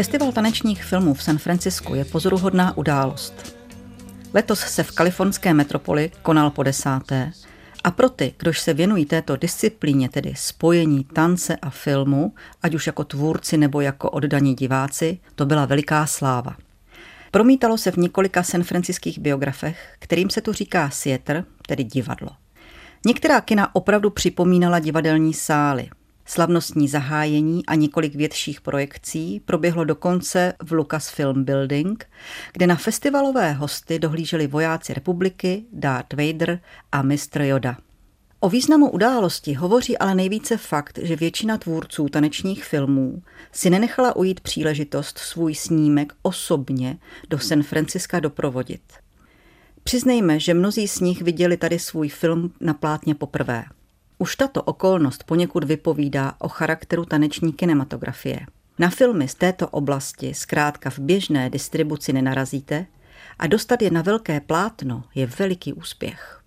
Festival tanečních filmů v San Francisku je pozoruhodná událost. Letos se v kalifornské metropoli konal po desáté a pro ty, kdož se věnují této disciplíně, tedy spojení tance a filmu, ať už jako tvůrci nebo jako oddaní diváci, to byla veliká sláva. Promítalo se v několika sanfranciských biografech, kterým se tu říká theater, tedy divadlo. Některá kina opravdu připomínala divadelní sály. Slavnostní zahájení a několik větších projekcí proběhlo dokonce v Lucasfilm Building, kde na festivalové hosty dohlíželi vojáci republiky, Darth Vader a mistr Yoda. O významu události hovoří ale nejvíce fakt, že většina tvůrců tanečních filmů si nenechala ujít příležitost svůj snímek osobně do San Franciska doprovodit. Přiznejme, že mnozí z nich viděli tady svůj film na plátně poprvé. Už tato okolnost poněkud vypovídá o charakteru taneční kinematografie. Na filmy z této oblasti zkrátka v běžné distribuci nenarazíte a dostat je na velké plátno je veliký úspěch.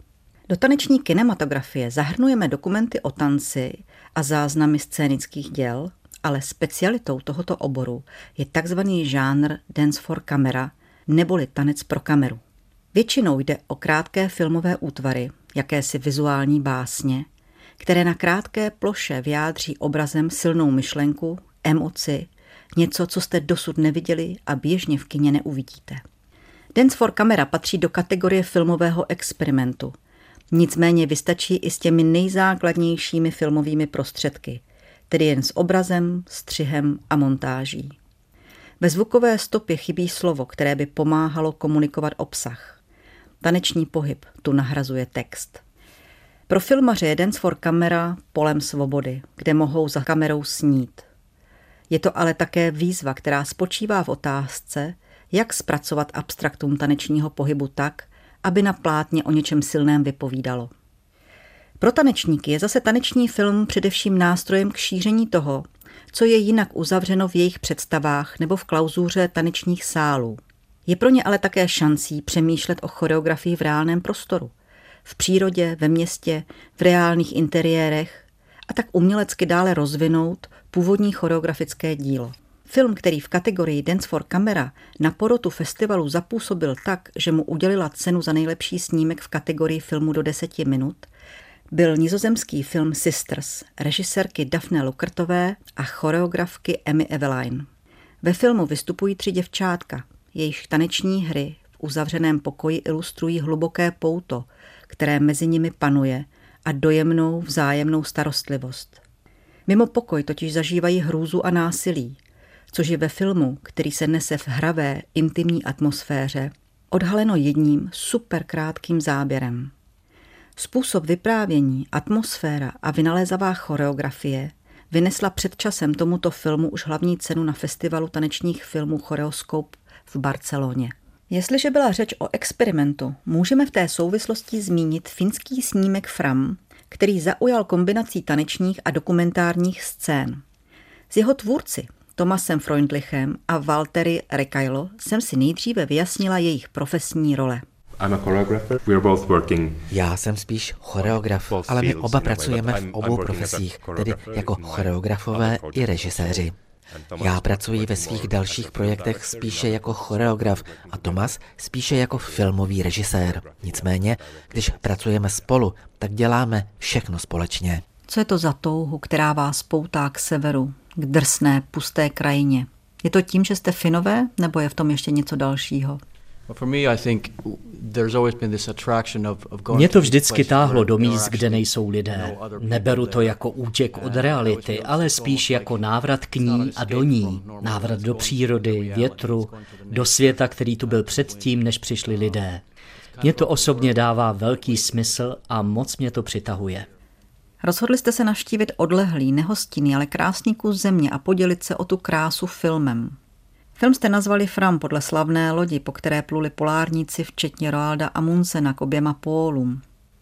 Do taneční kinematografie zahrnujeme dokumenty o tanci a záznamy scénických děl, ale specialitou tohoto oboru je takzvaný žánr dance for camera, neboli tanec pro kameru. Většinou jde o krátké filmové útvary, jakési vizuální básně, které na krátké ploše vyjádří obrazem silnou myšlenku, emoci, něco, co jste dosud neviděli a běžně v kině neuvidíte. Dance for Camera patří do kategorie filmového experimentu. Nicméně vystačí i s těmi nejzákladnějšími filmovými prostředky, tedy jen s obrazem, střihem a montáží. Ve zvukové stopě chybí slovo, které by pomáhalo komunikovat obsah. Taneční pohyb tu nahrazuje text. Pro filmaře je Dance for Camera polem svobody, kde mohou za kamerou snít. Je to ale také výzva, která spočívá v otázce, jak zpracovat abstraktum tanečního pohybu tak, aby na plátně o něčem silném vypovídalo. Pro tanečníky je zase taneční film především nástrojem k šíření toho, co je jinak uzavřeno v jejich představách nebo v klauzuře tanečních sálů. Je pro ně ale také šancí přemýšlet o choreografii v reálném prostoru – v přírodě, ve městě, v reálných interiérech a tak umělecky dále rozvinout původní choreografické dílo. Film, který v kategorii Dance for Camera na porotu festivalu zapůsobil tak, že mu udělila cenu za nejlepší snímek v kategorii filmu do deseti minut, byl nizozemský film Sisters režisérky Daphne Lukertové a choreografky Emmy Eveline. Ve filmu vystupují tři děvčátka, jejich taneční hry v uzavřeném pokoji ilustrují hluboké pouto, které mezi nimi panuje a dojemnou vzájemnou starostlivost. Mimo pokoj totiž zažívají hrůzu a násilí, což je ve filmu, který se nese v hravé, intimní atmosféře, odhaleno jedním super krátkým záběrem. Způsob vyprávění, atmosféra a vynalézavá choreografie vynesla před časem tomuto filmu už hlavní cenu na festivalu tanečních filmů Choreoskop v Barceloně. Jestliže byla řeč o experimentu, můžeme v té souvislosti zmínit finský snímek Fram, který zaujal kombinací tanečních a dokumentárních scén. S jeho tvůrci, Tomasem Freundlichem a Valtteri Rekailo, jsem si nejdříve vyjasnila jejich profesní role. Já jsem spíš choreograf, ale my oba pracujeme v obou profesích, tedy jako choreografové i režiséři. Já pracuji ve svých dalších projektech spíše jako choreograf a Tomas spíše jako filmový režisér. Nicméně, když pracujeme spolu, tak děláme všechno společně. Co je to za touhu, která vás poutá k severu, k drsné, pusté krajině? Je to tím, že jste Finové, nebo je v tom ještě něco dalšího? Mě to vždycky táhlo do míst, kde nejsou lidé. Neberu to jako útěk od reality, ale spíš jako návrat k ní a do ní. Návrat do přírody, větru, do světa, který tu byl předtím, než přišli lidé. Mně to osobně dává velký smysl a moc mě to přitahuje. Rozhodli jste se navštívit odlehlý, nehostinný, ale krásný kus země a podělit se o tu krásu filmem. Film jste nazvali Fram podle slavné lodi, po které pluli polárníci, včetně Roalda Amundsena k oběma pólům.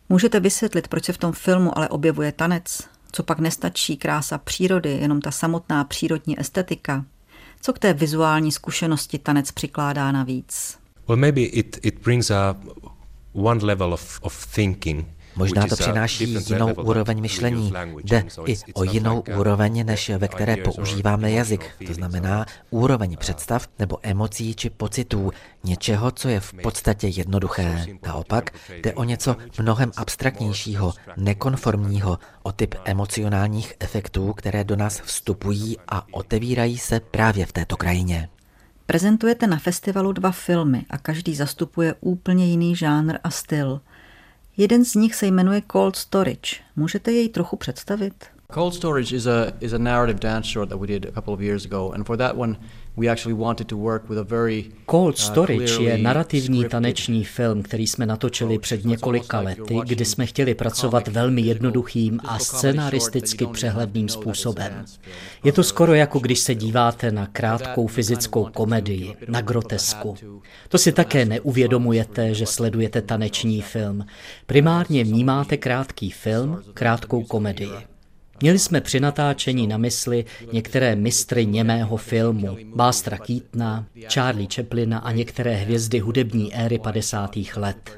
Můžete vysvětlit, proč se v tom filmu ale objevuje tanec? Co pak nestačí krása přírody, jenom ta samotná přírodní estetika? Co k té vizuální zkušenosti tanec přikládá navíc? Well, maybe it, it brings a one level of, of thinking Možná to přináší jinou úroveň myšlení. Jde i o jinou úroveň, než ve které používáme jazyk. To znamená úroveň představ nebo emocí či pocitů, něčeho, co je v podstatě jednoduché. Naopak jde o něco mnohem abstraktnějšího, nekonformního, o typ emocionálních efektů, které do nás vstupují a otevírají se právě v této krajině. Prezentujete na festivalu dva filmy a každý zastupuje úplně jiný žánr a styl. Jeden z nich se jmenuje Cold Storage. Můžete jej trochu představit? Cold Storage is a is a narrative dance short that we did a couple of years ago, and for that one Cold uh, Storage je narrativní taneční film, který jsme natočili před několika lety, kdy jsme chtěli pracovat velmi jednoduchým a scenaristicky přehledným způsobem. Je to skoro jako když se díváte na krátkou fyzickou komedii, na grotesku. To si také neuvědomujete, že sledujete taneční film. Primárně vnímáte krátký film, krátkou komedii. Měli jsme při natáčení na mysli některé mistry němého filmu, Bástra Keatona, Charlie Chaplina a některé hvězdy hudební éry 50. let.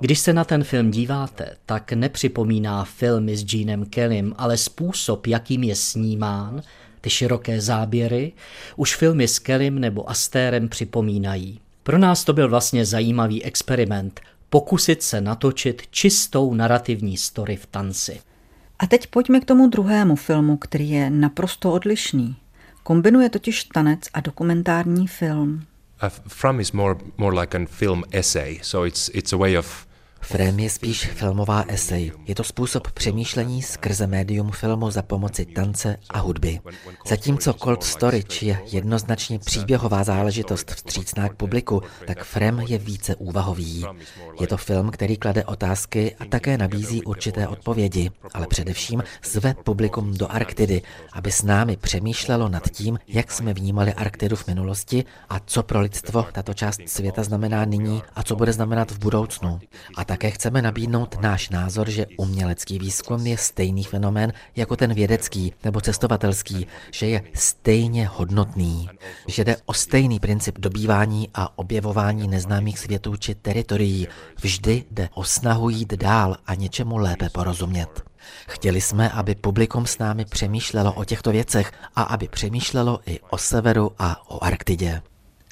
Když se na ten film díváte, tak nepřipomíná filmy s Jeanem Kellym, ale způsob, jakým je snímán, ty široké záběry, už filmy s Kellym nebo Astérem připomínají. Pro nás to byl vlastně zajímavý experiment, pokusit se natočit čistou narrativní story v tanci. A teď pojďme k tomu druhému filmu, který je naprosto odlišný. Kombinuje totiž tanec a dokumentární film. Uh, From is more, more like a film essay, so it's, it's a way of Frame je spíš filmová esej. Je to způsob přemýšlení skrze médium filmu za pomoci tance a hudby. Zatímco Cold Storage je jednoznačně příběhová záležitost vstřícná k publiku, tak Frame je více úvahový. Je to film, který klade otázky a také nabízí určité odpovědi, ale především zve publikum do Arktidy, aby s námi přemýšlelo nad tím, jak jsme vnímali Arktidu v minulosti a co pro lidstvo tato část světa znamená nyní a co bude znamenat v budoucnu. A také chceme nabídnout náš názor, že umělecký výzkum je stejný fenomén jako ten vědecký nebo cestovatelský, že je stejně hodnotný, že jde o stejný princip dobývání a objevování neznámých světů či teritorií. Vždy jde o snahu jít dál a něčemu lépe porozumět. Chtěli jsme, aby publikum s námi přemýšlelo o těchto věcech a aby přemýšlelo i o severu a o Arktidě.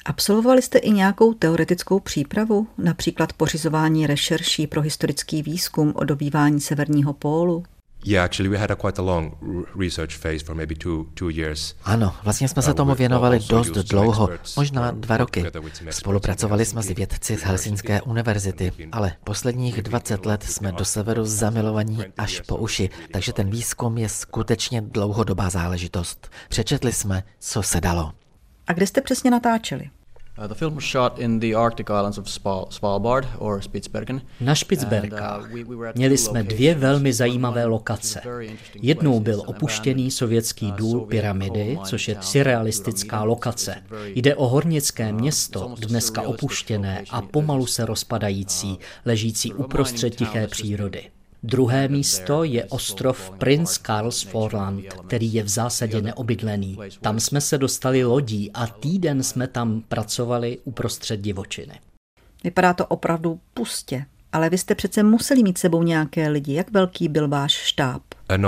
Absolvovali jste i nějakou teoretickou přípravu, například pořizování rešerší pro historický výzkum o dobývání severního pólu? Ano, vlastně jsme se uh, tomu věnovali dost dlouho, možná uh, dva roky. Spolupracovali jsme s vědci z Helsinské univerzity, ale posledních 20 let jsme do severu zamilovaní až po uši, takže ten výzkum je skutečně dlouhodobá záležitost. Přečetli jsme, co se dalo. A kde jste přesně natáčeli? Uh, the film was shot in the Arctic islands of Svalbard or Spitsbergen. Na Spitsbergách. Uh, Měli jsme dvě velmi zajímavé lokace. Jednou byl opuštěný sovětský uh, důl Pyramidy, což je surrealistická lokace. Jde o hornické město, dneska opuštěné a pomalu se rozpadající, ležící uprostřed tiché přírody. Druhé místo je ostrov Prince Karls Forland, který je v zásadě neobydlený. Tam jsme se dostali lodí a týden jsme tam pracovali uprostřed divočiny. Vypadá to opravdu pustě, ale vy jste přece museli mít sebou nějaké lidi. Jak velký byl váš štáb?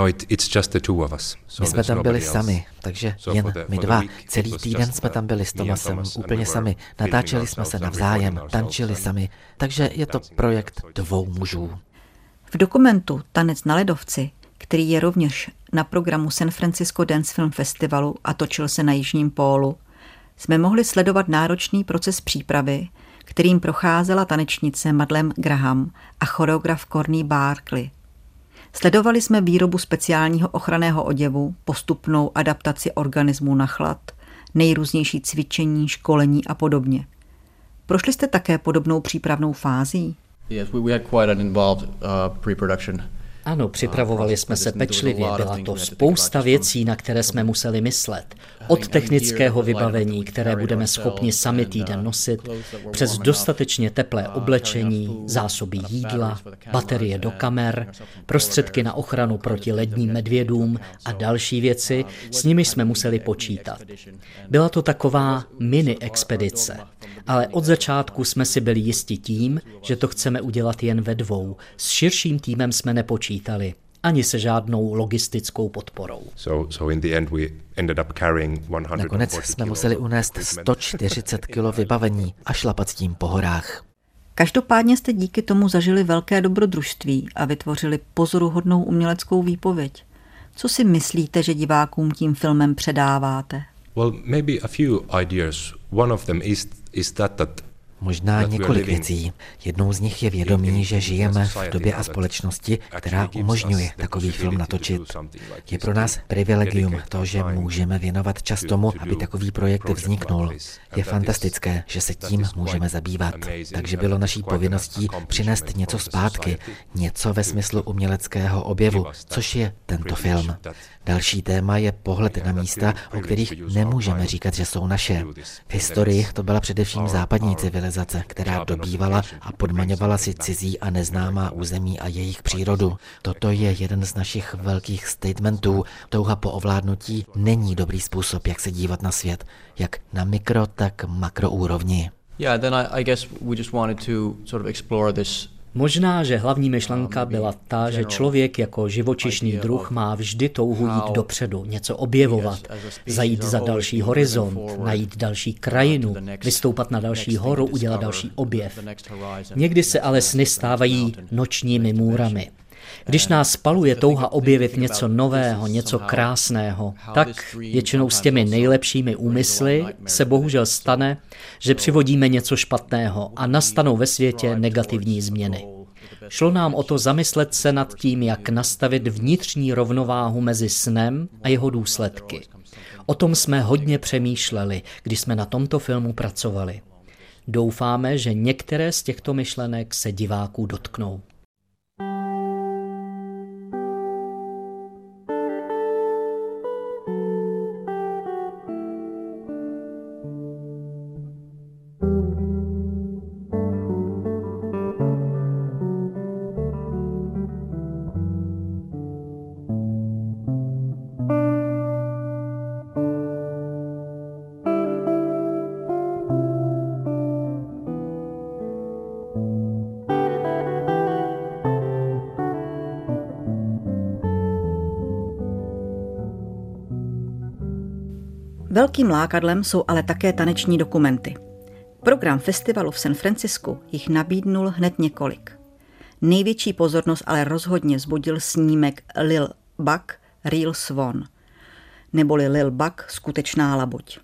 It, it's just the two of us. So my jsme tam byli sami, takže jen my dva. Celý týden jsme tam byli s Tomasem úplně sami. Natáčeli jsme se navzájem, tančili sami, takže je to projekt dvou mužů. V dokumentu Tanec na ledovci, který je rovněž na programu San Francisco Dance Film Festivalu a točil se na Jižním pólu, jsme mohli sledovat náročný proces přípravy, kterým procházela tanečnice Madlem Graham a choreograf Corny Barkley. Sledovali jsme výrobu speciálního ochranného oděvu, postupnou adaptaci organismu na chlad, nejrůznější cvičení, školení a podobně. Prošli jste také podobnou přípravnou fází? Yes, we, we had quite an involved uh, pre-production Ano, připravovali jsme se pečlivě, byla to spousta věcí, na které jsme museli myslet. Od technického vybavení, které budeme schopni sami týden nosit, přes dostatečně teplé oblečení, zásoby jídla, baterie do kamer, prostředky na ochranu proti ledním medvědům a další věci, s nimi jsme museli počítat. Byla to taková mini-expedice, ale od začátku jsme si byli jisti tím, že to chceme udělat jen ve dvou. S širším týmem jsme nepočítali ani se žádnou logistickou podporou. Nakonec jsme museli unést 140 kg vybavení a šlapat s tím po horách. Každopádně jste díky tomu zažili velké dobrodružství a vytvořili pozoruhodnou uměleckou výpověď. Co si myslíte, že divákům tím filmem předáváte? Well, maybe a few ideas. One of them is, is that, that Možná několik věcí. Jednou z nich je vědomí, že žijeme v době a společnosti, která umožňuje takový film natočit. Je pro nás privilegium to, že můžeme věnovat čas tomu, aby takový projekt vzniknul. Je fantastické, že se tím můžeme zabývat. Takže bylo naší povinností přinést něco zpátky, něco ve smyslu uměleckého objevu, což je tento film. Další téma je pohled na místa, o kterých nemůžeme říkat, že jsou naše. V historii to byla především západní civilizace, která dobývala a podmaňovala si cizí a neznámá území a jejich přírodu. Toto je jeden z našich velkých statementů. Touha po ovládnutí není dobrý způsob, jak se dívat na svět, jak na mikro, tak makro úrovni. Yeah, then I, I guess we just wanted to sort of explore this Možná, že hlavní myšlenka byla ta, že člověk jako živočišný druh má vždy touhu jít dopředu, něco objevovat, zajít za další horizont, najít další krajinu, vystoupat na další horu, udělat další objev. Někdy se ale sny stávají nočními můrami. Když nás spaluje touha objevit něco nového, něco krásného, tak většinou s těmi nejlepšími úmysly se bohužel stane, že přivodíme něco špatného a nastanou ve světě negativní změny. Šlo nám o to zamyslet se nad tím, jak nastavit vnitřní rovnováhu mezi snem a jeho důsledky. O tom jsme hodně přemýšleli, když jsme na tomto filmu pracovali. Doufáme, že některé z těchto myšlenek se diváků dotknou. Velkým lákadlem jsou ale také taneční dokumenty. Program festivalu v San Francisku jich nabídnul hned několik. Největší pozornost ale rozhodně zbudil snímek Lil Buck Real Swan, neboli Lil Buck skutečná labuť.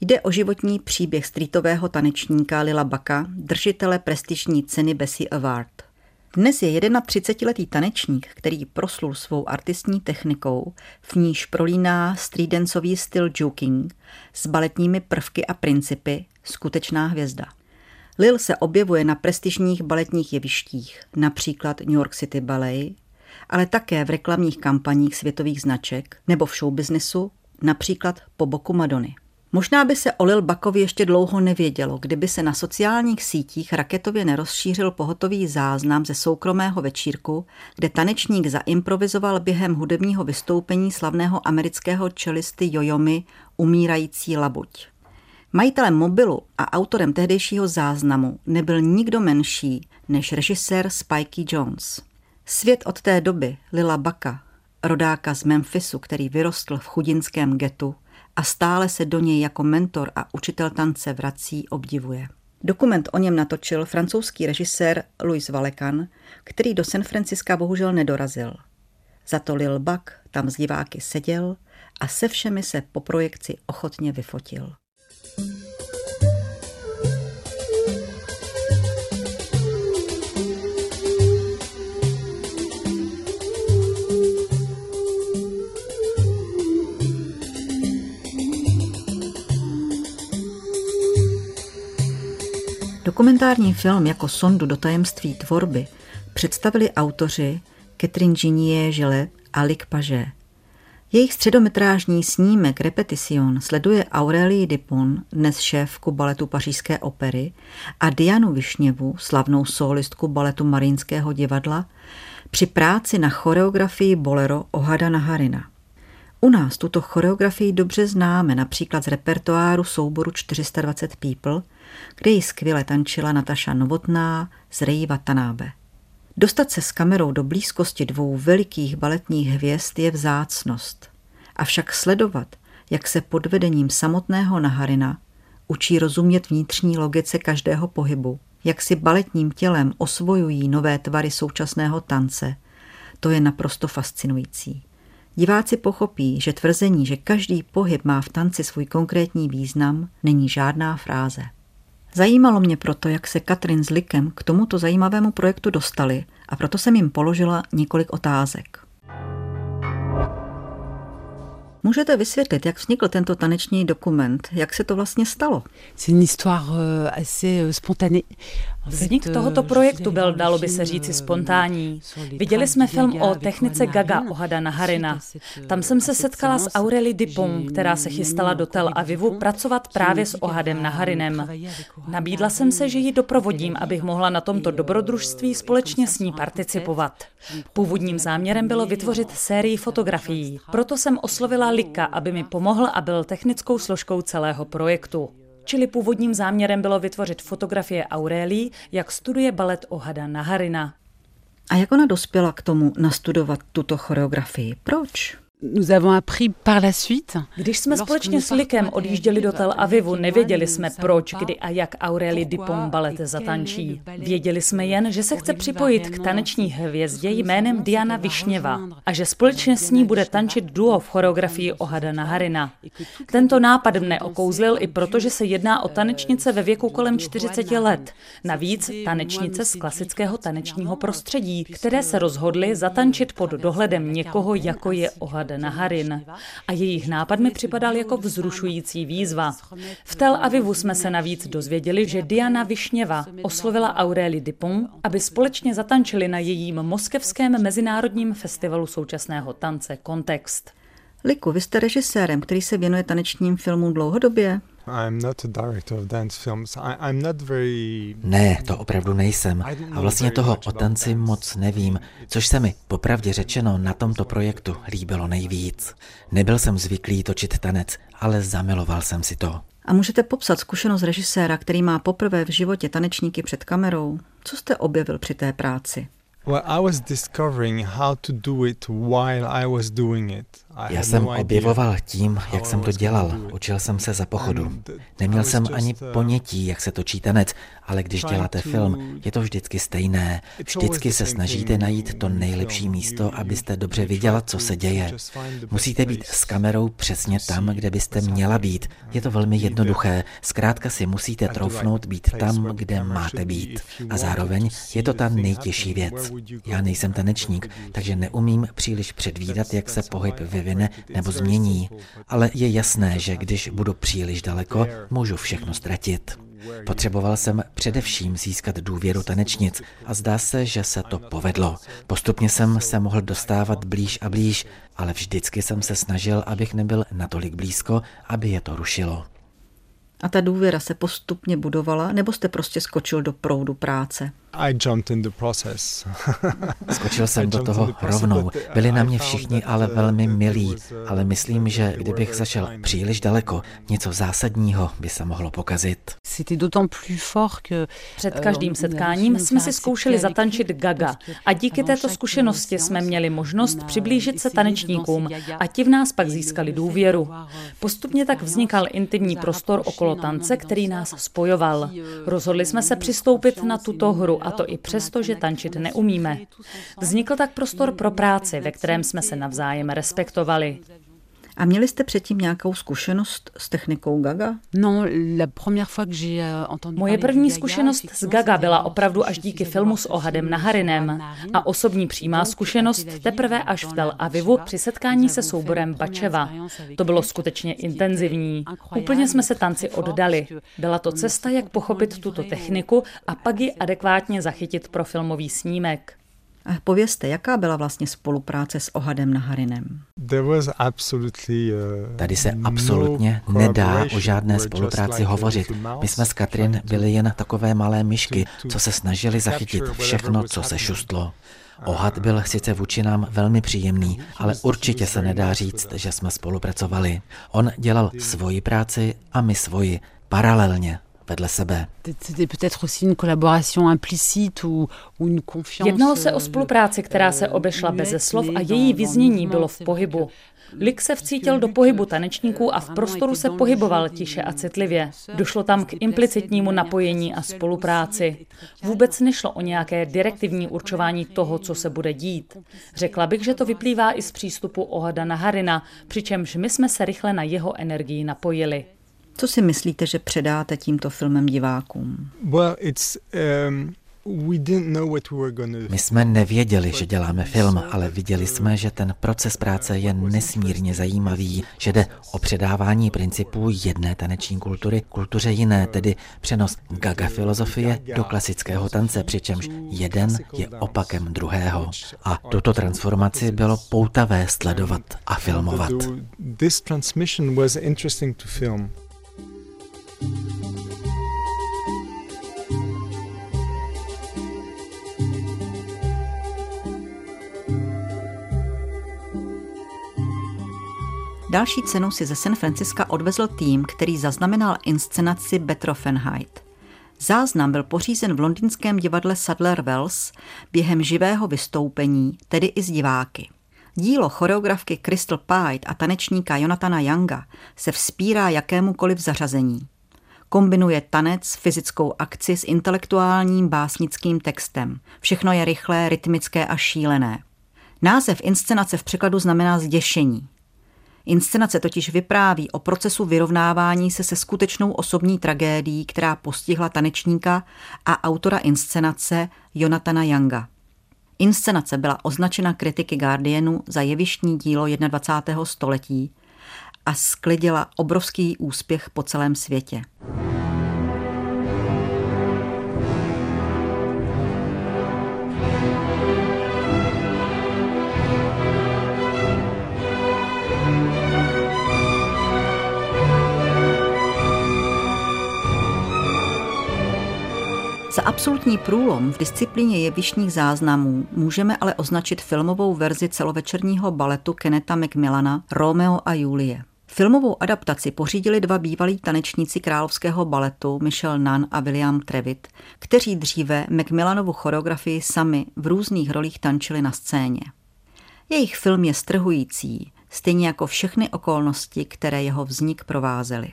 Jde o životní příběh streetového tanečníka Lila Baka, držitele prestižní ceny Bessie Award – dnes je 31-letý tanečník, který proslul svou artistní technikou, v níž prolíná streetdancový styl juking s baletními prvky a principy, skutečná hvězda. Lil se objevuje na prestižních baletních jevištích, například New York City Ballet, ale také v reklamních kampaních světových značek nebo v showbiznesu, například po boku Madony. Možná by se o Lil Bakovi ještě dlouho nevědělo, kdyby se na sociálních sítích raketově nerozšířil pohotový záznam ze soukromého večírku, kde tanečník zaimprovizoval během hudebního vystoupení slavného amerického čelisty Jojomy umírající labuť. Majitelem mobilu a autorem tehdejšího záznamu nebyl nikdo menší než režisér Spikey Jones. Svět od té doby Lila Baka, rodáka z Memphisu, který vyrostl v chudinském getu, a stále se do něj jako mentor a učitel tance vrací, obdivuje. Dokument o něm natočil francouzský režisér Louis Valekan, který do San Franciska bohužel nedorazil. Za to Lil Buck tam s diváky seděl a se všemi se po projekci ochotně vyfotil. Dokumentární film jako sondu do tajemství tvorby představili autoři Catherine Ginier Žele a Lik Paže. Jejich středometrážní snímek Repetition sleduje Aurélii Dupont, dnes šéfku baletu Pařížské opery, a Dianu Višněvu, slavnou solistku baletu Marínského divadla, při práci na choreografii bolero Ohada Naharina. U nás tuto choreografii dobře známe například z repertoáru souboru 420 People, kde ji skvěle tančila Nataša Novotná z Rei Watanabe. Dostat se s kamerou do blízkosti dvou velikých baletních hvězd je vzácnost. Avšak sledovat, jak se pod vedením samotného Naharina učí rozumět vnitřní logice každého pohybu, jak si baletním tělem osvojují nové tvary současného tance, to je naprosto fascinující. Diváci pochopí, že tvrzení, že každý pohyb má v tanci svůj konkrétní význam, není žádná fráze. Zajímalo mě proto, jak se Katrin s Likem k tomuto zajímavému projektu dostali a proto jsem jim položila několik otázek. Můžete vysvětlit, jak vznikl tento taneční dokument? Jak se to vlastně stalo? Vznik tohoto projektu byl, dalo by se říci, spontánní. Viděli jsme film o technice Gaga Ohada Naharina. Tam jsem se setkala s Aurélie Dupont, která se chystala do Tel Avivu pracovat právě s Ohadem Naharinem. Nabídla jsem se, že ji doprovodím, abych mohla na tomto dobrodružství společně s ní participovat. Původním záměrem bylo vytvořit sérii fotografií. Proto jsem oslovila Lika, aby mi pomohl a byl technickou složkou celého projektu. Čili původním záměrem bylo vytvořit fotografie Aurélii, jak studuje balet Ohada Naharina. A jak ona dospěla k tomu nastudovat tuto choreografii? Proč? Když jsme společně s Likem odjížděli do Tel Avivu, nevěděli jsme proč, kdy a jak Aurélie Dupont balet zatančí. Věděli jsme jen, že se chce připojit k taneční hvězdě jménem Diana Višněva a že společně s ní bude tančit duo v choreografii Ohada Naharina. Tento nápad mne okouzlil i proto, že se jedná o tanečnice ve věku kolem 40 let. Navíc tanečnice z klasického tanečního prostředí, které se rozhodly zatančit pod dohledem někoho, jako je Ohad Naharin. A jejich nápad mi připadal jako vzrušující výzva. V Tel Avivu jsme se navíc dozvěděli, že Diana Višněva oslovila Aurélie Dupont, aby společně zatančili na jejím moskevském mezinárodním festivalu současného tance Kontext. Liku, vy jste režisérem, který se věnuje tanečním filmům dlouhodobě. Ne, to opravdu nejsem. A vlastně toho o tanci moc nevím, což se mi, popravdě řečeno, na tomto projektu líbilo nejvíc. Nebyl jsem zvyklý točit tanec, ale zamiloval jsem si to. A můžete popsat zkušenost režiséra, který má poprvé v životě tanečníky před kamerou? Co jste objevil při té práci? Well, I was discovering how to do it while I was doing it. Já jsem no objevoval tím, jak jsem to dělal. Učil jsem se za pochodu. Neměl jsem ani uh, ponětí, jak se točí tanec, ale když děláte film, je to vždycky stejné. Vždycky se snažíte najít to nejlepší místo, abyste dobře viděla, co se děje. Musíte být s kamerou přesně tam, kde byste měla být. Je to velmi jednoduché. Zkrátka si musíte troufnout být tam, kde máte být. A zároveň je to ta nejtěžší věc. Já nejsem tanečník, takže neumím příliš předvídat, jak se pohyb vyvine nebo změní. Ale je jasné, že když budu příliš daleko, můžu všechno ztratit. Potřeboval jsem především získat důvěru tanečnic a zdá se, že se to povedlo. Postupně jsem se mohl dostávat blíž a blíž, ale vždycky jsem se snažil, abych nebyl natolik blízko, aby je to rušilo. A ta důvěra se postupně budovala, nebo jste prostě skočil do proudu práce? I jumped in the process. Skočil jsem do toho rovnou. Byli na mě všichni ale velmi milí, uh, ale myslím, že kdybych zašel příliš daleko, něco zásadního by se mohlo pokazit. Před každým euh, setkáním jsme si zkoušeli zatančit gaga a díky této zkušenosti jsme měli možnost přiblížit se tanečníkům a ti v nás pak získali důvěru. Euh, Postupně tak vznikal intimní prostor okolo tance, který nás spojoval. Euh, Rozhodli jsme se přistoupit na tuto hru a to i přesto, že tančit neumíme. Vznikl tak prostor pro práci, ve kterém jsme se navzájem respektovali. A měli jste předtím nějakou zkušenost s technikou Gaga? Euh, Moje první zkušenost s Gaga byla opravdu až díky filmu s Ohadem Naharinem a osobní přímá zkušenost teprve až v Tel Avivu při setkání se souborem Bačeva. To bylo skutečně intenzivní. Úplně jsme se tanci oddali. Byla to cesta, jak pochopit tuto techniku a pak ji adekvátně zachytit pro filmový snímek. Povězte, jaká byla vlastně spolupráce s Ohadem Naharinem? Uh, Tady se no absolutně nedá o žádné spolupráci hovořit. My jsme s Katrin byli jen takové malé myšky, co se snažili zachytit všechno, co se šustlo. Ohad byl sice vůči nám velmi příjemný, ale určitě se nedá říct, že jsme spolupracovali. On dělal svoji práci a my svoji, paralelně vedle sebe. Jednalo se o spolupráci, která se obešla beze slov a její vyznění bylo v pohybu. Lik se vcítil do pohybu tanečníků a v prostoru se pohyboval tiše a citlivě. Došlo tam k implicitnímu napojení a spolupráci. Vůbec nešlo o nějaké direktivní určování toho, co se bude dít. Řekla bych, že to vyplývá i z přístupu Ohada Harina, přičemž my jsme se rychle na jeho energii napojili. Co si myslíte, že předáte tímto filmem divákům? Well, it's, um... My jsme nevěděli, že děláme film, ale viděli jsme, že ten proces práce je nesmírně zajímavý, že jde o předávání principů jedné taneční kultury kultuře jiné, tedy přenos gaga filozofie do klasického tance, přičemž jeden je opakem druhého. A tuto transformaci bylo poutavé sledovat a filmovat. This transmission was interesting to film. Další cenu si ze San Franciska odvezl tým, který zaznamenal inscenaci Betroffenheit. Záznam byl pořízen v londýnském divadle Sadler Wells během živého vystoupení, tedy i z diváky. Dílo choreografky Crystal Pite a tanečníka Jonathana Younga se vzpírá jakémukoliv zařazení. Kombinuje tanec, fyzickou akci s intelektuálním básnickým textem. Všechno je rychlé, rytmické a šílené. Název inscenace v překladu znamená zděšení. Inscenace totiž vypráví o procesu vyrovnávání se se skutečnou osobní tragédií, která postihla tanečníka a autora inscenace Jonathana Younga. Inscenace byla označena kritiky Guardianu za jevištní dílo 21. století a sklidila obrovský úspěch po celém světě. Za absolutní průlom v disciplíně jevišních záznamů můžeme ale označit filmovou verzi celovečerního baletu Keneta McMillana Romeo a Julie. Filmovou adaptaci pořídili dva bývalí tanečníci královského baletu Michel Nunn a William Trevitt, kteří dříve Macmillanovu choreografii sami v různých rolích tančili na scéně. Jejich film je strhující, stejně jako všechny okolnosti, které jeho vznik provázely.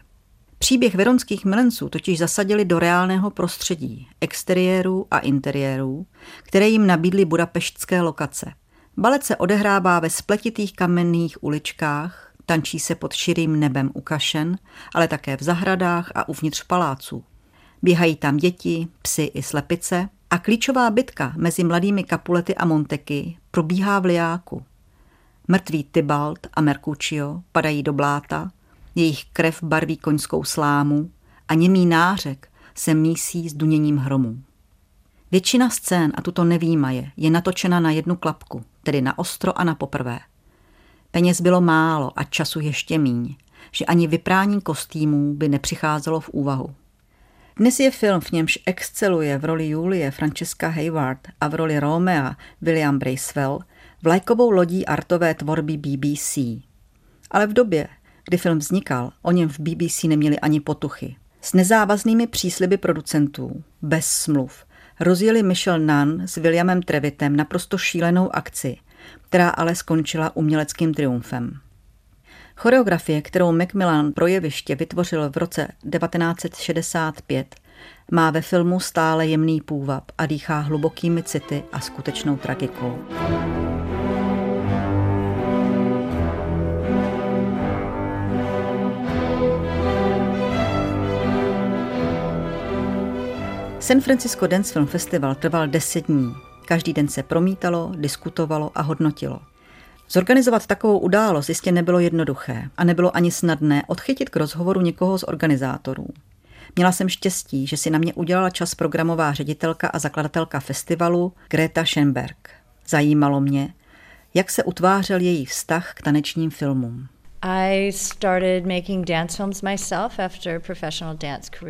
Příběh veronských milenců totiž zasadili do reálného prostředí, exteriérů a interiérů, které jim nabídly budapeštské lokace. Balet se odehrává ve spletitých kamenných uličkách, tančí se pod širým nebem u kašen, ale také v zahradách a uvnitř paláců. Běhají tam děti, psy i slepice a klíčová bitka mezi mladými Kapulety a Monteky probíhá v Liáku. Mrtví Tybalt a Mercutio padají do bláta, jejich krev barví koňskou slámu a němý nářek se mísí s duněním hromů. Většina scén, a tuto nevýmaje, je natočena na jednu klapku, tedy na ostro a na poprvé. Peněz bylo málo a času ještě míň, že ani vyprání kostýmů by nepřicházelo v úvahu. Dnes je film, v němž exceluje v roli Julie Francesca Hayward a v roli Romea William Bracewell vlajkovou lodí artové tvorby BBC. Ale v době, kdy film vznikal, o něm v BBC neměli ani potuchy. S nezávaznými přísliby producentů, bez smluv, rozjeli Michel Nunn s Williamem Trevitem naprosto šílenou akci, která ale skončila uměleckým triumfem. Choreografie, kterou Macmillan pro jeviště vytvořil v roce 1965, má ve filmu stále jemný půvab a dýchá hlubokými city a skutečnou tragikou. San Francisco Dance Film Festival trval 10 dní. Každý den se promítalo, diskutovalo a hodnotilo. Zorganizovat takovou událost jistě nebylo jednoduché a nebylo ani snadné odchytit k rozhovoru někoho z organizátorů. Měla jsem štěstí, že si na mě udělala čas programová ředitelka a zakladatelka festivalu Greta Schenberg. Zajímalo mě, jak se utvářel její vztah k tanečním filmům.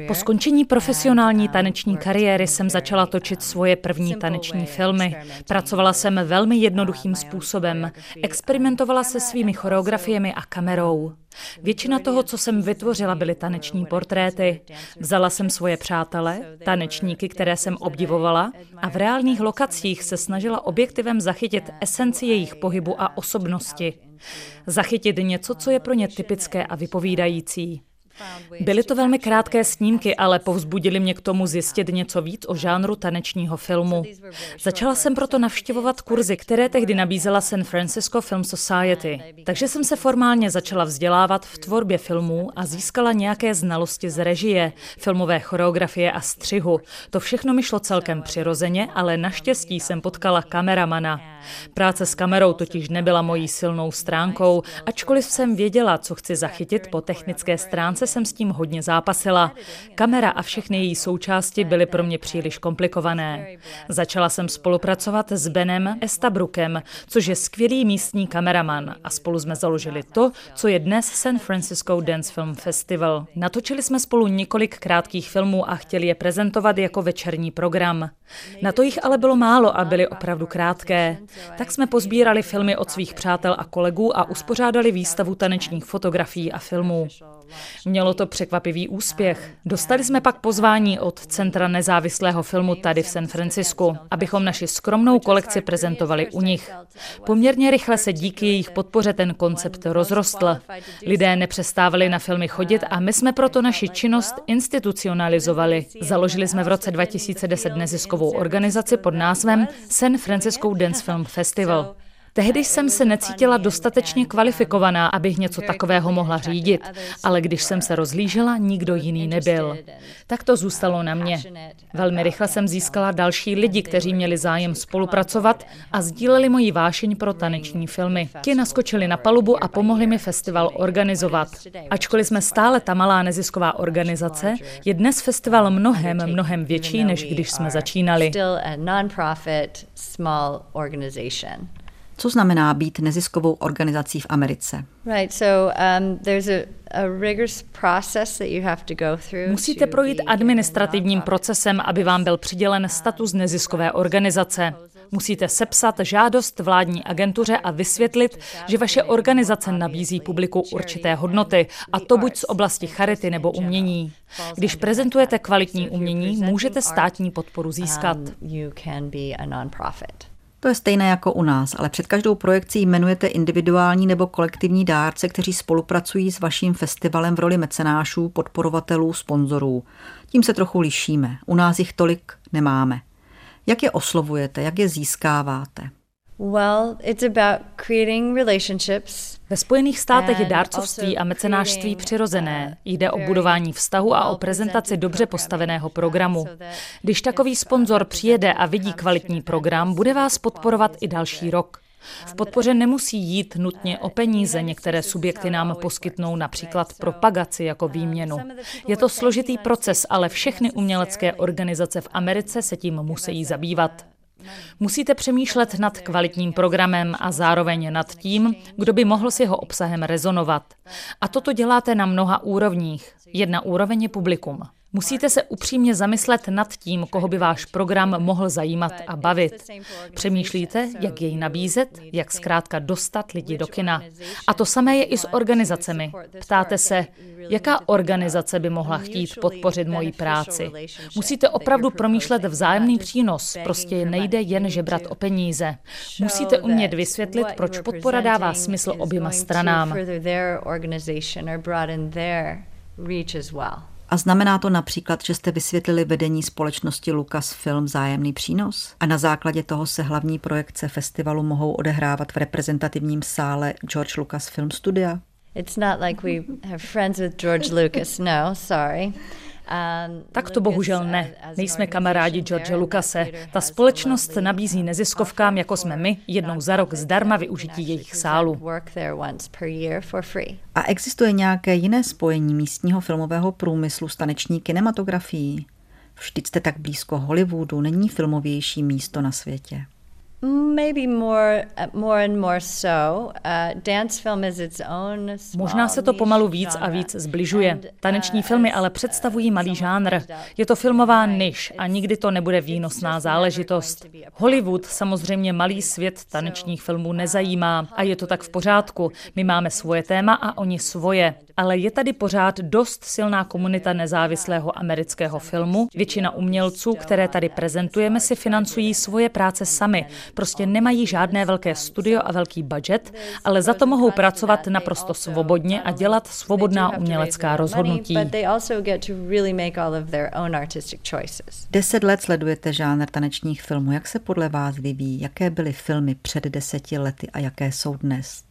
Po skončení profesionální taneční kariéry jsem začala točit svoje první taneční filmy. Pracovala jsem velmi jednoduchým způsobem. Experimentovala se svými choreografiemi a kamerou. Většina toho, co jsem vytvořila, byly taneční portréty. Vzala jsem svoje přátele, tanečníky, které jsem obdivovala, a v reálných lokacích se snažila objektivem zachytit esenci jejich pohybu a osobnosti. Zachytit něco, co je pro ně typické a vypovídající. Byly to velmi krátké snímky, ale povzbudili mě k tomu zjistit něco víc o žánru tanečního filmu. Začala jsem proto navštěvovat kurzy, které tehdy nabízela San Francisco Film Society. Takže jsem se formálně začala vzdělávat v tvorbě filmů a získala nějaké znalosti z režie, filmové choreografie a střihu. To všechno mi šlo celkem přirozeně, ale naštěstí jsem potkala kameramana. Práce s kamerou totiž nebyla mojí silnou stránkou, ačkoliv jsem věděla, co chci zachytit po technické stránce jsem s tím hodně zápasila. Kamera a všechny její součásti byly pro mě příliš komplikované. Začala jsem spolupracovat s Benem Estabrukem, což je skvělý místní kameraman a spolu jsme založili to, co je dnes San Francisco Dance Film Festival. Natočili jsme spolu několik krátkých filmů a chtěli je prezentovat jako večerní program. Na to jich ale bylo málo a byly opravdu krátké. Tak jsme pozbírali filmy od svých přátel a kolegů a uspořádali výstavu tanečních fotografií a filmů. Mělo to překvapivý úspěch. Dostali jsme pak pozvání od Centra nezávislého filmu tady v San Francisku, abychom naši skromnou kolekci prezentovali u nich. Poměrně rychle se díky jejich podpoře ten koncept rozrostl. Lidé nepřestávali na filmy chodit a my jsme proto naši činnost institucionalizovali. Založili jsme v roce 2010 neziskovou organizaci pod názvem San Francisco Dance Film Festival. Tehdy jsem se necítila dostatečně kvalifikovaná, abych něco takového mohla řídit, ale když jsem se rozlížela, nikdo jiný nebyl. Tak to zůstalo na mě. Velmi rychle jsem získala další lidi, kteří měli zájem spolupracovat a sdíleli moji vášeň pro taneční filmy. Ti naskočili na palubu a pomohli mi festival organizovat. Ačkoliv jsme stále ta malá nezisková organizace, je dnes festival mnohem, mnohem větší, než když jsme začínali. Co znamená být neziskovou organizací v Americe? Musíte projít administrativním procesem, aby vám byl přidělen status neziskové organizace. Musíte sepsat žádost vládní agentuře a vysvětlit, že vaše organizace nabízí publiku určité hodnoty, a to buď z oblasti charity nebo umění. Když prezentujete kvalitní umění, můžete státní podporu získat. To je stejné jako u nás, ale před každou projekcí jmenujete individuální nebo kolektivní dárce, kteří spolupracují s vaším festivalem v roli mecenášů, podporovatelů, sponzorů. Tím se trochu lišíme. U nás jich tolik nemáme. Jak je oslovujete, jak je získáváte? Well, it's about creating relationships ve Spojených státech je dárcovství a mecenářství přirozené. Jde o budování vztahu a o prezentaci dobře postaveného programu. Když takový sponzor přijede a vidí kvalitní program, bude vás podporovat i další rok. V podpoře nemusí jít nutně o peníze, některé subjekty nám poskytnou například propagaci jako výměnu. Je to složitý proces, ale všechny umělecké organizace v Americe se tím musí zabývat. Musíte přemýšlet nad kvalitním programem a zároveň nad tím, kdo by mohl s jeho obsahem rezonovat. A toto děláte na mnoha úrovních. Jedna úroveň je publikum. Musíte se upřímně zamyslet nad tím, koho by váš program mohl zajímat a bavit. Přemýšlíte, jak jej nabízet, jak zkrátka dostat lidi do kina. A to samé je i s organizacemi. Ptáte se, jaká organizace by mohla chtít podpořit moji práci. Musíte opravdu promýšlet vzájemný přínos, prostě nejde jen žebrat o peníze. Musíte umět vysvětlit, proč podpora dává smysl oběma stranám. A znamená to například, že jste vysvětlili vedení společnosti Lucasfilm vzájemný přínos? A na základě toho se hlavní projekce festivalu mohou odehrávat v reprezentativním sále George Lucas Film Studia? It's not like we have friends with George Lucas, no, sorry. Tak to bohužel ne. Nejsme kamarádi George Lucase. Ta společnost nabízí neziskovkám, jako jsme my, jednou za rok zdarma využití jejich sálu. A existuje nějaké jiné spojení místního filmového průmyslu s taneční kinematografií? Vždyť jste tak blízko Hollywoodu, není filmovější místo na světě. Maybe more, uh, more and more so. Uh, dance film is its own Možná se to pomalu víc a víc zbližuje. Uh, Taneční filmy ale představují malý žánr. Je to filmová niž a nikdy to nebude výnosná záležitost. Hollywood samozřejmě malý svět tanečních filmů nezajímá a je to tak v pořádku. My máme svoje téma a oni svoje. Ale je tady pořád dost silná komunita nezávislého amerického filmu. Většina umělců, které tady prezentujeme, si financují svoje práce sami Prostě nemají žádné velké studio a velký budget, ale za to mohou pracovat naprosto svobodně a dělat svobodná umělecká rozhodnutí. Deset let sledujete žánr tanečních filmů. Jak se podle vás vyvíjí? Jaké byly filmy před deseti lety a jaké jsou dnes?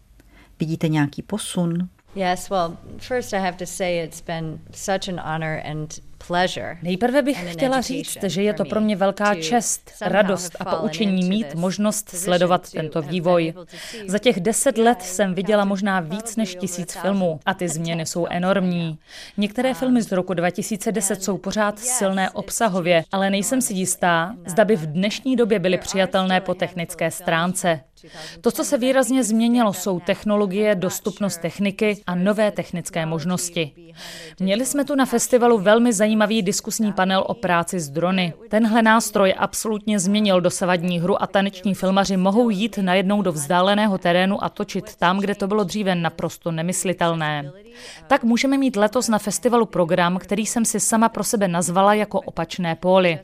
Vidíte nějaký posun? Yes, well, first I have to say it's been such an honor and Nejprve bych chtěla říct, že je to pro mě velká čest, radost a poučení mít možnost sledovat tento vývoj. Za těch deset let jsem viděla možná víc než tisíc filmů a ty změny jsou enormní. Některé filmy z roku 2010 jsou pořád silné obsahově, ale nejsem si jistá, zda by v dnešní době byly přijatelné po technické stránce. To, co se výrazně změnilo, jsou technologie, dostupnost techniky a nové technické možnosti. Měli jsme tu na festivalu velmi zajímavý diskusní panel o práci s drony. Tenhle nástroj absolutně změnil dosavadní hru a taneční filmaři mohou jít najednou do vzdáleného terénu a točit tam, kde to bylo dříve naprosto nemyslitelné. Tak můžeme mít letos na festivalu program, který jsem si sama pro sebe nazvala jako opačné póly.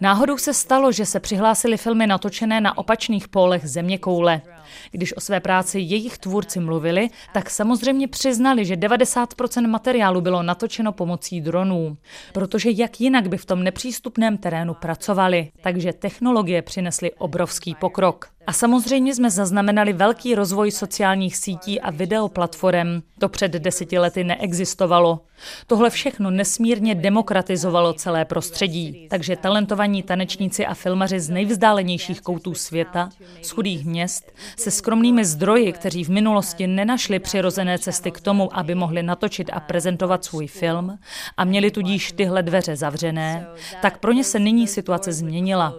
Náhodou se stalo, že se přihlásili filmy natočené na opačných pólech země koule. Když o své práci jejich tvůrci mluvili, tak samozřejmě přiznali, že 90% materiálu bylo natočeno pomocí dronů, protože jak jinak by v tom nepřístupném terénu pracovali. Takže technologie přinesly obrovský pokrok. A samozřejmě jsme zaznamenali velký rozvoj sociálních sítí a videoplatform. To před deseti lety neexistovalo. Tohle všechno nesmírně demokratizovalo celé prostředí. Takže talentovaní tanečníci a filmaři z nejvzdálenějších koutů světa, z chudých měst, se skromnými zdroji, kteří v minulosti nenašli přirozené cesty k tomu, aby mohli natočit a prezentovat svůj film a měli tudíž tyhle dveře zavřené, tak pro ně se nyní situace změnila.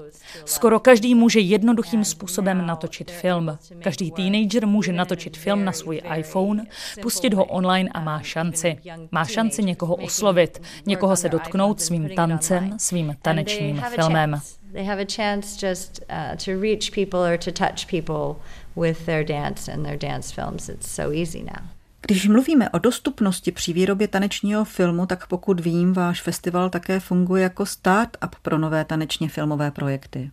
Skoro každý může jednoduchým způsobem natočit film. Každý teenager může natočit film na svůj iPhone, pustit ho online a má šanci. Má šanci někoho oslovit, někoho se dotknout svým tancem, svým tanečním filmem. They have a chance just uh, to reach people or to touch people with their dance and their dance films. It's so easy now. Když mluvíme o dostupnosti při výrobě tanečního filmu, tak pokud vím, váš festival také funguje jako start-up pro nové tanečně filmové projekty.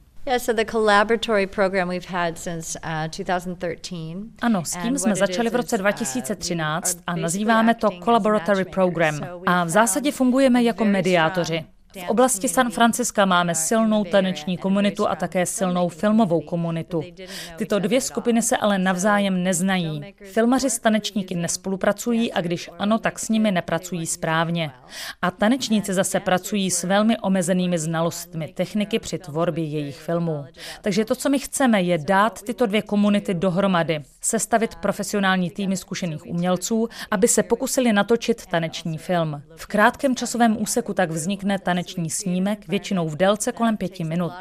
Ano, s tím jsme začali v roce 2013 uh, a nazýváme to Collaboratory Program. A v zásadě fungujeme jako mediátoři. V oblasti San Franciska máme silnou taneční komunitu a také silnou filmovou komunitu. Tyto dvě skupiny se ale navzájem neznají. Filmaři s tanečníky nespolupracují a když ano, tak s nimi nepracují správně. A tanečníci zase pracují s velmi omezenými znalostmi techniky při tvorbě jejich filmů. Takže to, co my chceme, je dát tyto dvě komunity dohromady, sestavit profesionální týmy zkušených umělců, aby se pokusili natočit taneční film. V krátkém časovém úseku tak vznikne taneční taneční snímek, většinou v délce kolem pěti minut.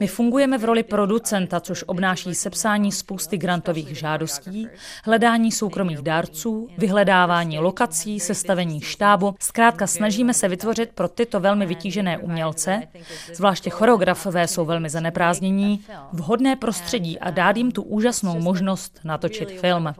My fungujeme v roli producenta, což obnáší sepsání spousty grantových žádostí, hledání soukromých dárců, vyhledávání lokací, sestavení štábu. Zkrátka snažíme se vytvořit pro tyto velmi vytížené umělce, zvláště choreografové jsou velmi zaneprázdnění, vhodné prostředí a dát jim tu úžasnou možnost natočit film.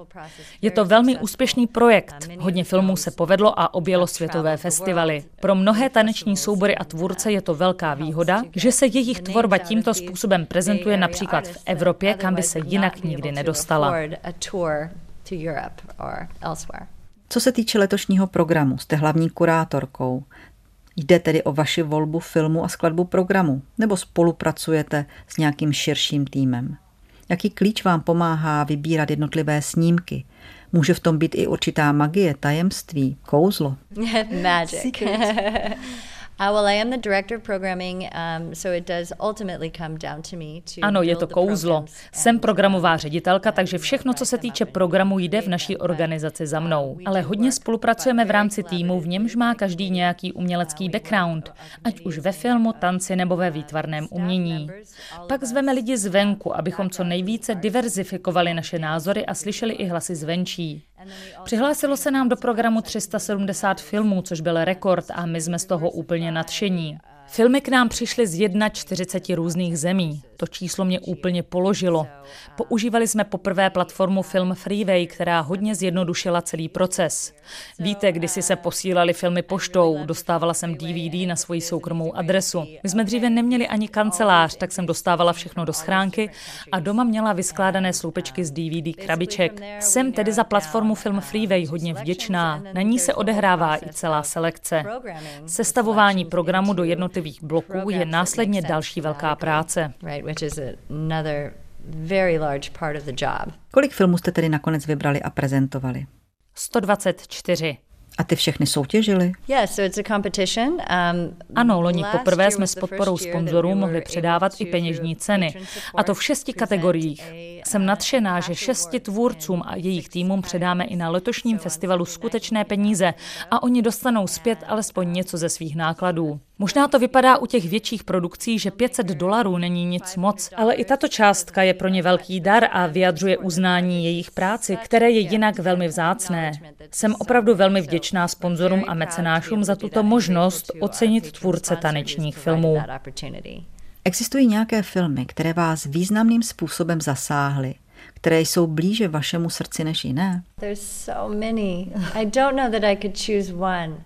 Je to velmi úspěšný projekt. Hodně filmů se povedlo a objelo světové festivaly. Pro mnohé taneční soubory a tvůrce je to velká výhoda, že se jejich tvorba tímto způsobem prezentuje například v Evropě, kam by se jinak nikdy nedostala. Co se týče letošního programu, jste hlavní kurátorkou. Jde tedy o vaši volbu filmu a skladbu programu, nebo spolupracujete s nějakým širším týmem? Jaký klíč vám pomáhá vybírat jednotlivé snímky? Může v tom být i určitá magie, tajemství, kouzlo? Magic. Ano, je to kouzlo. Jsem programová ředitelka, takže všechno, co se týče programu, jde v naší organizaci za mnou. Ale hodně spolupracujeme v rámci týmu, v němž má každý nějaký umělecký background, ať už ve filmu, tanci nebo ve výtvarném umění. Pak zveme lidi zvenku, abychom co nejvíce diverzifikovali naše názory a slyšeli i hlasy zvenčí. Přihlásilo se nám do programu 370 filmů, což byl rekord a my jsme z toho úplně nadšení. Filmy k nám přišly z 41 různých zemí. To číslo mě úplně položilo. Používali jsme poprvé platformu Film Freeway, která hodně zjednodušila celý proces. Víte, když si se posílali filmy poštou, dostávala jsem DVD na svoji soukromou adresu. My jsme dříve neměli ani kancelář, tak jsem dostávala všechno do schránky a doma měla vyskládané sloupečky z DVD krabiček. Jsem tedy za platformu Film Freeway hodně vděčná. Na ní se odehrává i celá selekce. Sestavování programu do jednotlivých bloků je následně další velká práce which is another very large part of the job. Kolik filmů jste tedy nakonec vybrali a prezentovali? 124. A ty všechny soutěžily? Um, ano, loni poprvé jsme s podporou sponzorů mohli předávat i peněžní ceny. A to v šesti kategoriích. Jsem nadšená, že šesti tvůrcům a jejich týmům předáme i na letošním festivalu skutečné peníze a oni dostanou zpět alespoň něco ze svých nákladů. Možná to vypadá u těch větších produkcí, že 500 dolarů není nic moc, ale i tato částka je pro ně velký dar a vyjadřuje uznání jejich práci, které je jinak velmi vzácné. Jsem opravdu velmi vděčná sponzorům a mecenášům za tuto možnost ocenit tvůrce tanečních filmů. Existují nějaké filmy, které vás významným způsobem zasáhly, které jsou blíže vašemu srdci než jiné?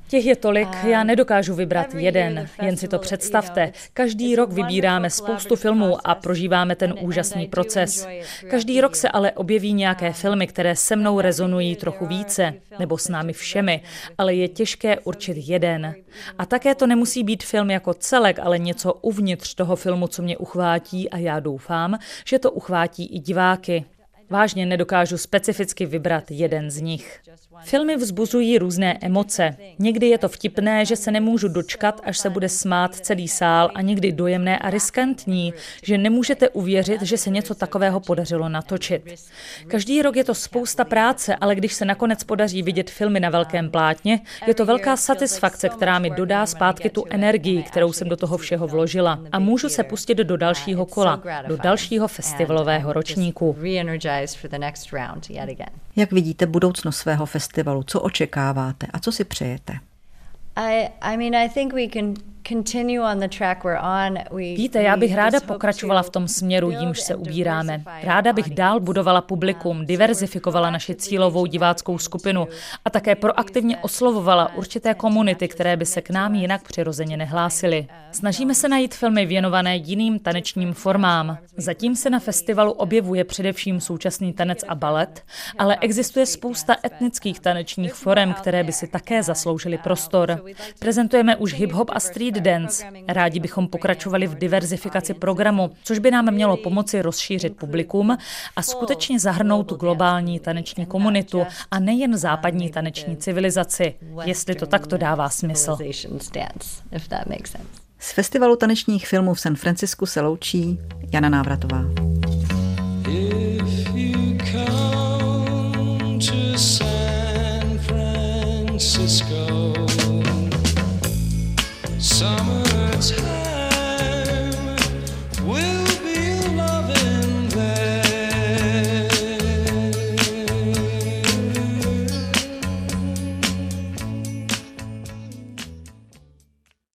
Těch je tolik, já um, nedokážu vybrat jeden, jen si to představte. Každý rok vybíráme spoustu filmů a prožíváme ten úžasný proces. Každý rok se ale objeví nějaké um, filmy, které se mnou rezonují trochu více, nebo s námi všemi, ale je těžké určit jeden. A také to nemusí být film jako celek, ale něco uvnitř toho filmu, co mě uchvátí a já doufám, že to uchvátí i diváky. Vážně nedokážu specificky vybrat jeden z nich. Filmy vzbuzují různé emoce. Někdy je to vtipné, že se nemůžu dočkat, až se bude smát celý sál a někdy dojemné a riskantní, že nemůžete uvěřit, že se něco takového podařilo natočit. Každý rok je to spousta práce, ale když se nakonec podaří vidět filmy na velkém plátně, je to velká satisfakce, která mi dodá zpátky tu energii, kterou jsem do toho všeho vložila. A můžu se pustit do dalšího kola, do dalšího festivalového ročníku. Jak vidíte budoucnost svého festivalu? Co očekáváte a co si přejete? I, I mean, I think we can Víte, já bych ráda pokračovala v tom směru, jímž se ubíráme. Ráda bych dál budovala publikum, diverzifikovala naši cílovou diváckou skupinu a také proaktivně oslovovala určité komunity, které by se k nám jinak přirozeně nehlásily. Snažíme se najít filmy věnované jiným tanečním formám. Zatím se na festivalu objevuje především současný tanec a balet, ale existuje spousta etnických tanečních forem, které by si také zasloužily prostor. Prezentujeme už hip-hop a street Street Dance. Rádi bychom pokračovali v diverzifikaci programu, což by nám mělo pomoci rozšířit publikum a skutečně zahrnout globální taneční komunitu a nejen západní taneční civilizaci, jestli to takto dává smysl. Z festivalu tanečních filmů v San Francisku se loučí Jana Návratová.